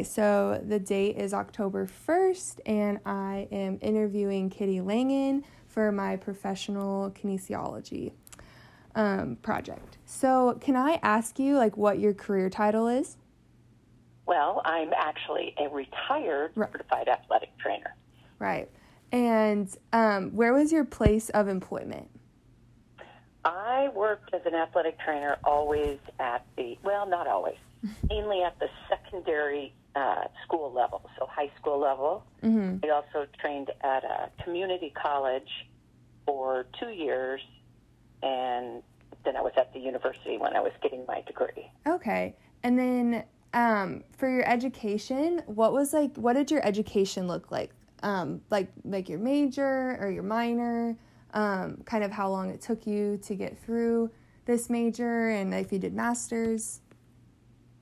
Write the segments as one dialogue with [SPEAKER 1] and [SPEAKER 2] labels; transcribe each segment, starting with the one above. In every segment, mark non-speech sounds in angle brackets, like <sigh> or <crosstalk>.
[SPEAKER 1] Okay, so the date is October 1st, and I am interviewing Kitty Langen for my professional kinesiology um, project. So, can I ask you, like, what your career title is?
[SPEAKER 2] Well, I'm actually a retired
[SPEAKER 1] Right.
[SPEAKER 2] certified athletic trainer.
[SPEAKER 1] Right. And um, where was your place of employment?
[SPEAKER 2] I worked as an athletic trainer always at the, well, not always, <laughs> mainly at the secondary uh, school level, so high school level.
[SPEAKER 1] Mm-hmm.
[SPEAKER 2] I also trained at a community college for two years, and then I was at the university when I was getting my degree.
[SPEAKER 1] Okay. And then um, for your education, what was like, what did your education look like? Um, like, like your major or your minor, um, kind of how long it took you to get through this major and if you did masters.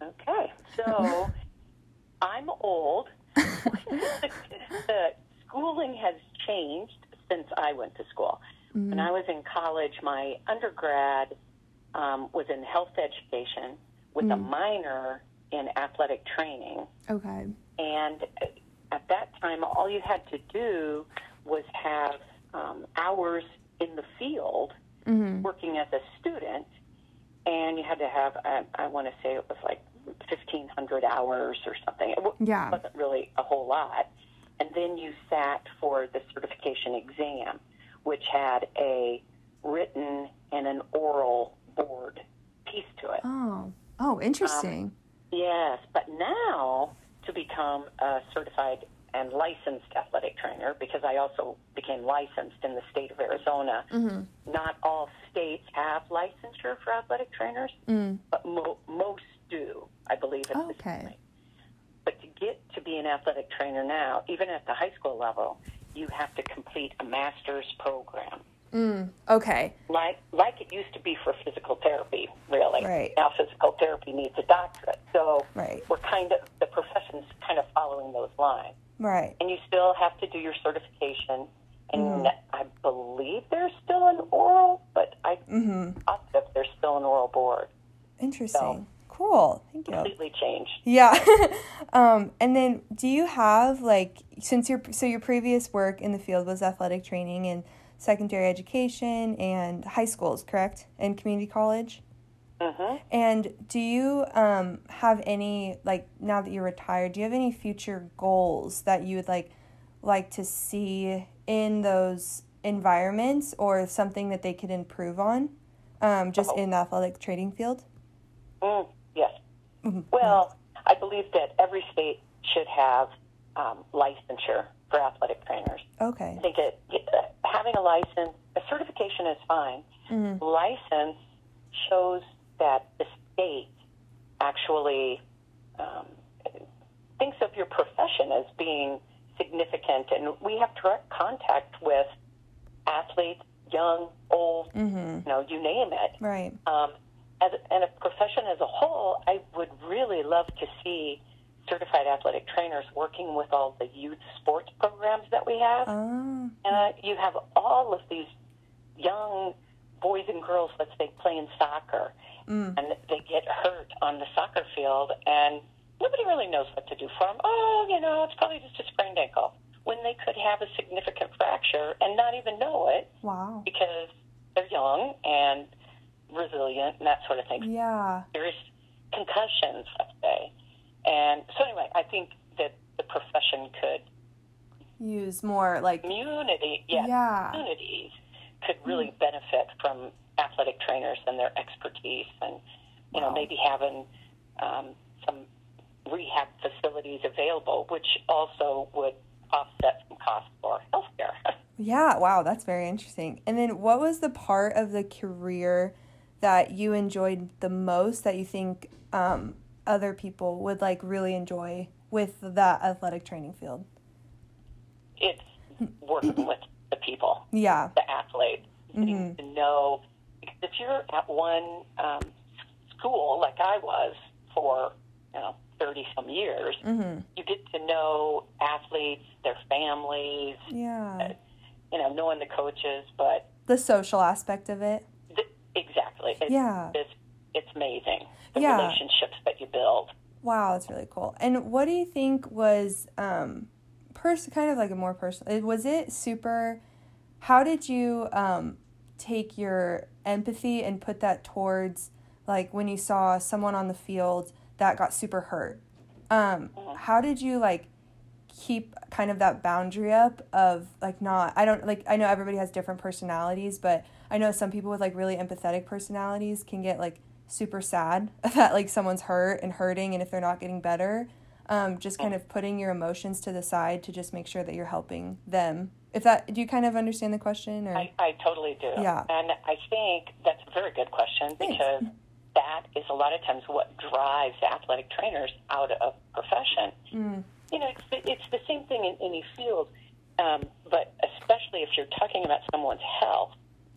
[SPEAKER 2] Okay, so <laughs> I'm old. <laughs> the schooling has changed since I went to school. When I was in college, my undergrad um, was in health education with a minor in athletic training.
[SPEAKER 1] Okay.
[SPEAKER 2] And at that time, all you had to do was have um, hours in the field
[SPEAKER 1] Mm-hmm.
[SPEAKER 2] working as a student, and you had to have, I, I want to say it was like 1,500 hours or something. It
[SPEAKER 1] Yeah.
[SPEAKER 2] wasn't really a whole lot. And then you sat for the certification exam, which had a written and an oral board piece to it.
[SPEAKER 1] Oh. Oh, interesting.
[SPEAKER 2] Um, yes, but now to become a certified and licensed athletic trainer, because I also became licensed in the state of Arizona. Mm-hmm. Not all states have licensure for athletic trainers, mm. but mo- most do, I believe, at this
[SPEAKER 1] Okay.
[SPEAKER 2] point. But to get to be an athletic trainer now, even at the high school level, you have to complete a master's program Mm,
[SPEAKER 1] okay.
[SPEAKER 2] like like it used to be for physical therapy, really.
[SPEAKER 1] Right.
[SPEAKER 2] Now physical therapy needs a doctorate. So
[SPEAKER 1] Right.
[SPEAKER 2] we're kind of the profession's kind of following those lines.
[SPEAKER 1] Right.
[SPEAKER 2] And you still have to do your certification and
[SPEAKER 1] Mm-hmm.
[SPEAKER 2] I believe there's still an oral, but I
[SPEAKER 1] Mm-hmm.
[SPEAKER 2] that there's still an oral board.
[SPEAKER 1] Interesting. Cool. Thank you.
[SPEAKER 2] Completely changed.
[SPEAKER 1] Yeah. <laughs> um, and then do you have like since your so your previous work in the field was athletic training and secondary education and high schools, correct? And community college?
[SPEAKER 2] hmm
[SPEAKER 1] And do you um, have any like now that you're retired, do you have any future goals that you would like like to see in those environments or something that they could improve on um, just
[SPEAKER 2] Oh.
[SPEAKER 1] in the athletic training field?
[SPEAKER 2] Mm, yes.
[SPEAKER 1] Mm-hmm.
[SPEAKER 2] Well, I believe that every state should have um, licensure for athletic trainers.
[SPEAKER 1] Okay.
[SPEAKER 2] I think it, uh, having a license, a certification is fine.
[SPEAKER 1] Mm-hmm.
[SPEAKER 2] License shows that the state actually um, thinks of your profession as being significant, and we have direct contact with athletes, young, old,
[SPEAKER 1] Mm-hmm.
[SPEAKER 2] you know, you name it.
[SPEAKER 1] Right.
[SPEAKER 2] Um, as, and a profession as a whole, I would really love to see certified athletic trainers working with all the youth sports programs that we have.
[SPEAKER 1] Oh.
[SPEAKER 2] And uh, you have all of these young boys and girls, let's say, playing soccer,
[SPEAKER 1] Mm.
[SPEAKER 2] and they get hurt on the soccer field, and nobody really knows what to do for them. Oh, you know, it's probably just a sprained ankle. When they could have a significant fracture and not even know it
[SPEAKER 1] Wow.
[SPEAKER 2] because they're young and resilient and that sort of thing.
[SPEAKER 1] Yeah.
[SPEAKER 2] Serious concussions, let's say. And so, anyway, I think that the profession could
[SPEAKER 1] Use more like
[SPEAKER 2] community, yeah,
[SPEAKER 1] Yeah.
[SPEAKER 2] communities could really benefit from athletic trainers and their expertise, and you know maybe having um, some rehab facilities available, which also would offset some costs for healthcare. <laughs>
[SPEAKER 1] Yeah, wow, that's very interesting. And then what was the part of the career that you enjoyed the most that you think um, other people would like really enjoy with that athletic training field?
[SPEAKER 2] it's working with the people,
[SPEAKER 1] Yeah.
[SPEAKER 2] the athletes, getting to know. Because if you're at one um, school like I was for you know thirty some years,
[SPEAKER 1] Mhm.
[SPEAKER 2] you get to know athletes, their families,
[SPEAKER 1] Yeah.
[SPEAKER 2] you know, knowing the coaches. But
[SPEAKER 1] The social aspect of it.
[SPEAKER 2] Th- exactly, it's,
[SPEAKER 1] Yeah.
[SPEAKER 2] it's it's amazing the
[SPEAKER 1] Yeah.
[SPEAKER 2] relationships that you build.
[SPEAKER 1] Wow, that's really cool. And what do you think was um, pers- kind of like a more personal? Was it super? How did you um, take your empathy and put that towards like when you saw someone on the field that got super hurt? Um, how did you like keep kind of that boundary up of like not I don't like I know everybody has different personalities, but I know some people with like really empathetic personalities can get like super sad <laughs> that like someone's hurt and hurting and if they're not getting better um, just kind of putting your emotions to the side to just make sure that you're helping them if that do you kind of understand the question or
[SPEAKER 2] I, I totally do.
[SPEAKER 1] Yeah.
[SPEAKER 2] And I think that's a very good question
[SPEAKER 1] Thanks.
[SPEAKER 2] because that is a lot of times what drives athletic trainers out of profession.
[SPEAKER 1] Mm.
[SPEAKER 2] You know, it's the, it's the same thing in any field, um, but especially if you're talking about someone's health.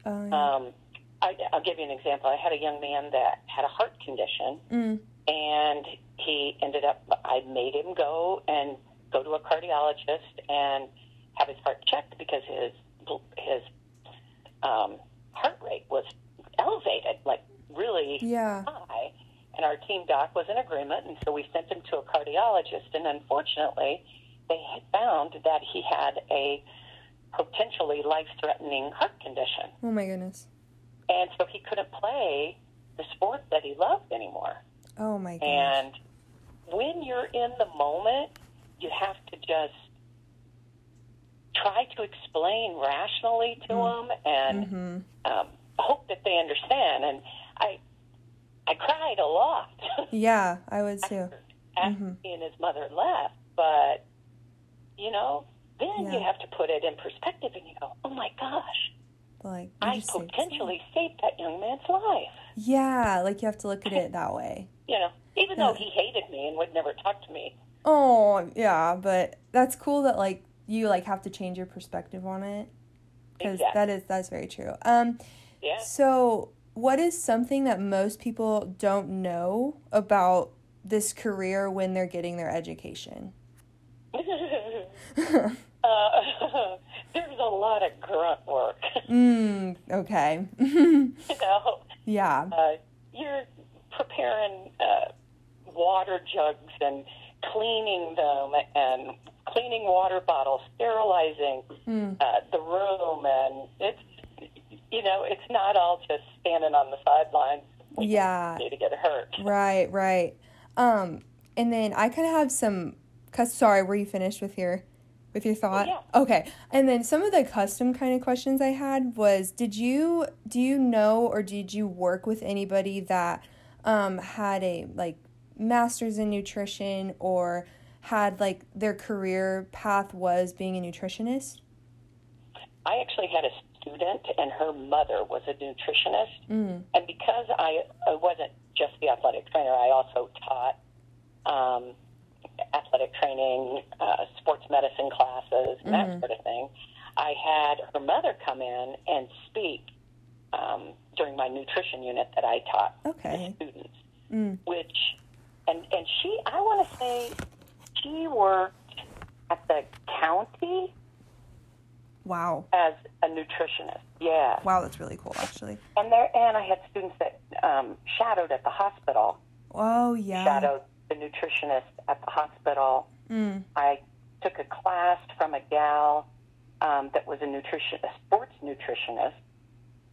[SPEAKER 1] oh, yeah.
[SPEAKER 2] Um, I, I'll give you an example. I had a young man that had a heart condition,
[SPEAKER 1] mm.
[SPEAKER 2] and he ended up. I made him go and go to a cardiologist and have his heart checked because his his um, heart rate was elevated, like really
[SPEAKER 1] yeah
[SPEAKER 2] high. And our team doc was in agreement, and so we sent him to a cardiologist. And unfortunately, they had found that he had a potentially life-threatening heart condition,
[SPEAKER 1] oh my goodness
[SPEAKER 2] and so he couldn't play the sport that he loved anymore.
[SPEAKER 1] oh my gosh
[SPEAKER 2] And when you're in the moment, you have to just try to explain rationally to them and
[SPEAKER 1] mm-hmm.
[SPEAKER 2] um, hope that they understand. And I, I cried a lot
[SPEAKER 1] yeah i <laughs> would too
[SPEAKER 2] after
[SPEAKER 1] Mhm.
[SPEAKER 2] he and his mother left. But you know, then
[SPEAKER 1] Yeah.
[SPEAKER 2] you have to put it in perspective, and you go, "Oh my gosh,
[SPEAKER 1] like
[SPEAKER 2] I potentially saved that young man's life."
[SPEAKER 1] yeah like you have to look at it <laughs> that way
[SPEAKER 2] You know, even though he hated me and would never talk to me.
[SPEAKER 1] Oh, yeah, but that's cool that like you like have to change your perspective on it because
[SPEAKER 2] Exactly.
[SPEAKER 1] that is that's very true. Um,
[SPEAKER 2] Yeah.
[SPEAKER 1] so what is something that most people don't know about this career when they're getting their education? <laughs>
[SPEAKER 2] uh, <laughs> there's a lot of grunt work.
[SPEAKER 1] mm, okay. <laughs>
[SPEAKER 2] you know,
[SPEAKER 1] yeah.
[SPEAKER 2] uh, you're preparing uh, water jugs and cleaning them and cleaning water bottles, sterilizing
[SPEAKER 1] Mm.
[SPEAKER 2] uh, the room, and it's you know it's not all just standing on the sidelines. waiting
[SPEAKER 1] Yeah.
[SPEAKER 2] to get hurt.
[SPEAKER 1] Right, right. Um, and then I kind of have some. Cause sorry, were you finished with your with your thought?
[SPEAKER 2] yeah.
[SPEAKER 1] Okay. And then some of the custom kind of questions I had was, did you do you know or did you work with anybody that um, had a like master's in nutrition or had like their career path was being a nutritionist?
[SPEAKER 2] I actually had a student, and her mother was a nutritionist.
[SPEAKER 1] Mm.
[SPEAKER 2] And because I, I wasn't just the athletic trainer, I also taught um, athletic training, uh, sports medicine classes, and that sort of thing. I had her mother come in and speak um, during my nutrition unit that I taught
[SPEAKER 1] Okay.
[SPEAKER 2] students,
[SPEAKER 1] Mm.
[SPEAKER 2] which, and, and she, I want to say, she worked at the county
[SPEAKER 1] Wow.
[SPEAKER 2] as a nutritionist. Yeah.
[SPEAKER 1] Wow, that's really cool actually.
[SPEAKER 2] And there, and I had students that um, shadowed at the hospital.
[SPEAKER 1] Oh yeah.
[SPEAKER 2] Shadowed the nutritionist at the hospital.
[SPEAKER 1] Mm.
[SPEAKER 2] I took a class from a gal um, that was a nutrition, a sports nutritionist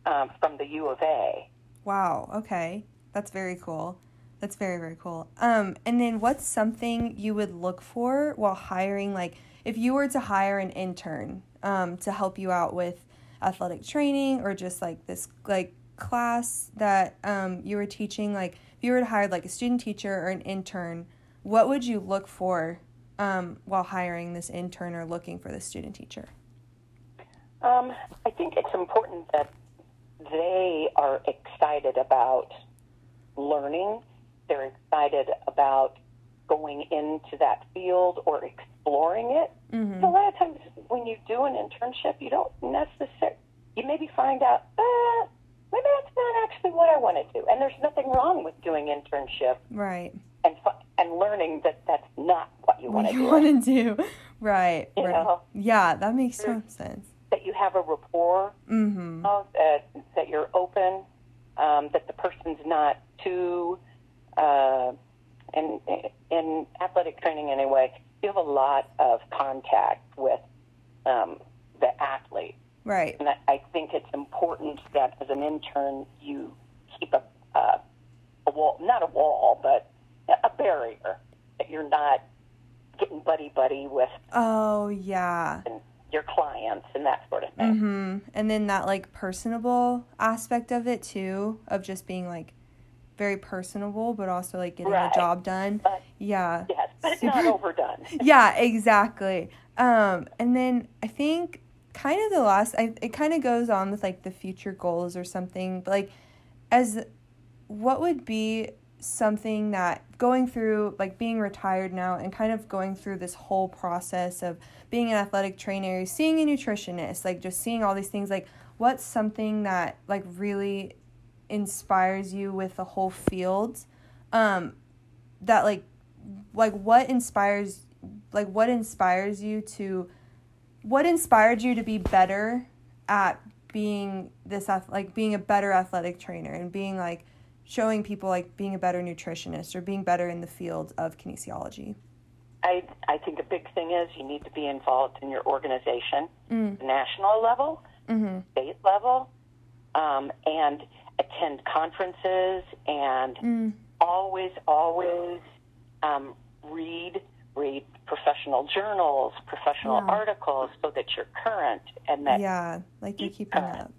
[SPEAKER 2] um, from the U of A.
[SPEAKER 1] Wow. Okay. That's very cool. That's very very cool. Um, and then what's something you would look for while hiring? Like, if you were to hire an intern um, to help you out with athletic training or just like this like class that um, you were teaching, like if you were to hire like a student teacher or an intern, what would you look for um, while hiring this intern or looking for the student teacher?
[SPEAKER 2] Um, I think it's important that they are excited about learning. They're excited about going into that field or exploring it.
[SPEAKER 1] Mm-hmm.
[SPEAKER 2] A lot of times when you do an internship, you don't necessarily, you maybe find out, uh, maybe that's not actually what I want to do. And there's nothing wrong with doing internship
[SPEAKER 1] Right.
[SPEAKER 2] and, and learning that that's not what you want
[SPEAKER 1] What
[SPEAKER 2] to
[SPEAKER 1] you want to do? Right.
[SPEAKER 2] You
[SPEAKER 1] right.
[SPEAKER 2] know?
[SPEAKER 1] Yeah, that makes so sense.
[SPEAKER 2] That you have a rapport
[SPEAKER 1] Mm-hmm.
[SPEAKER 2] know, that that you're open, um, that the person's not too uh, in in athletic training anyway, you have a lot of contact with um, the athlete,
[SPEAKER 1] Right.
[SPEAKER 2] and I, think it's important that as an intern you keep a uh, a wall, not a wall, but a barrier that you're not getting buddy buddy with
[SPEAKER 1] Oh, yeah.
[SPEAKER 2] your clients and that sort of thing.
[SPEAKER 1] Mm-hmm. And then that like personable aspect of it too, of just being like very personable but also like getting
[SPEAKER 2] Right.
[SPEAKER 1] the job done.
[SPEAKER 2] But
[SPEAKER 1] Yeah.
[SPEAKER 2] yes, but it's not overdone. <laughs>
[SPEAKER 1] yeah, exactly. Um, and then I think kind of the last, I, it kind of goes on with like the future goals or something. But like, as what would be something that going through like being retired now and kind of going through this whole process of being an athletic trainer, seeing a nutritionist, like just seeing all these things, like what's something that like really inspires you with the whole field? Um, that like like what inspires like what inspires you to what inspired you to be better at being this like being a better athletic trainer and being like showing people like being a better nutritionist or being better in the field of kinesiology
[SPEAKER 2] I I think a big thing is you need to be involved in your organization,
[SPEAKER 1] Mm.
[SPEAKER 2] national level,
[SPEAKER 1] mm-hmm.
[SPEAKER 2] state level, um, and attend conferences and
[SPEAKER 1] mm.
[SPEAKER 2] always always um, read read professional journals, professional
[SPEAKER 1] Yeah.
[SPEAKER 2] articles, so that you're current and that
[SPEAKER 1] yeah like you're keeping up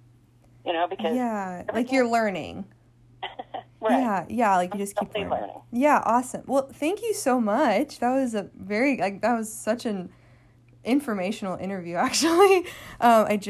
[SPEAKER 2] you know because
[SPEAKER 1] yeah like you're learning <laughs>
[SPEAKER 2] right.
[SPEAKER 1] yeah yeah like you just keep learning.
[SPEAKER 2] learning.
[SPEAKER 1] yeah awesome well thank you so much that was a very like that was such an informational interview <laughs> actually um i just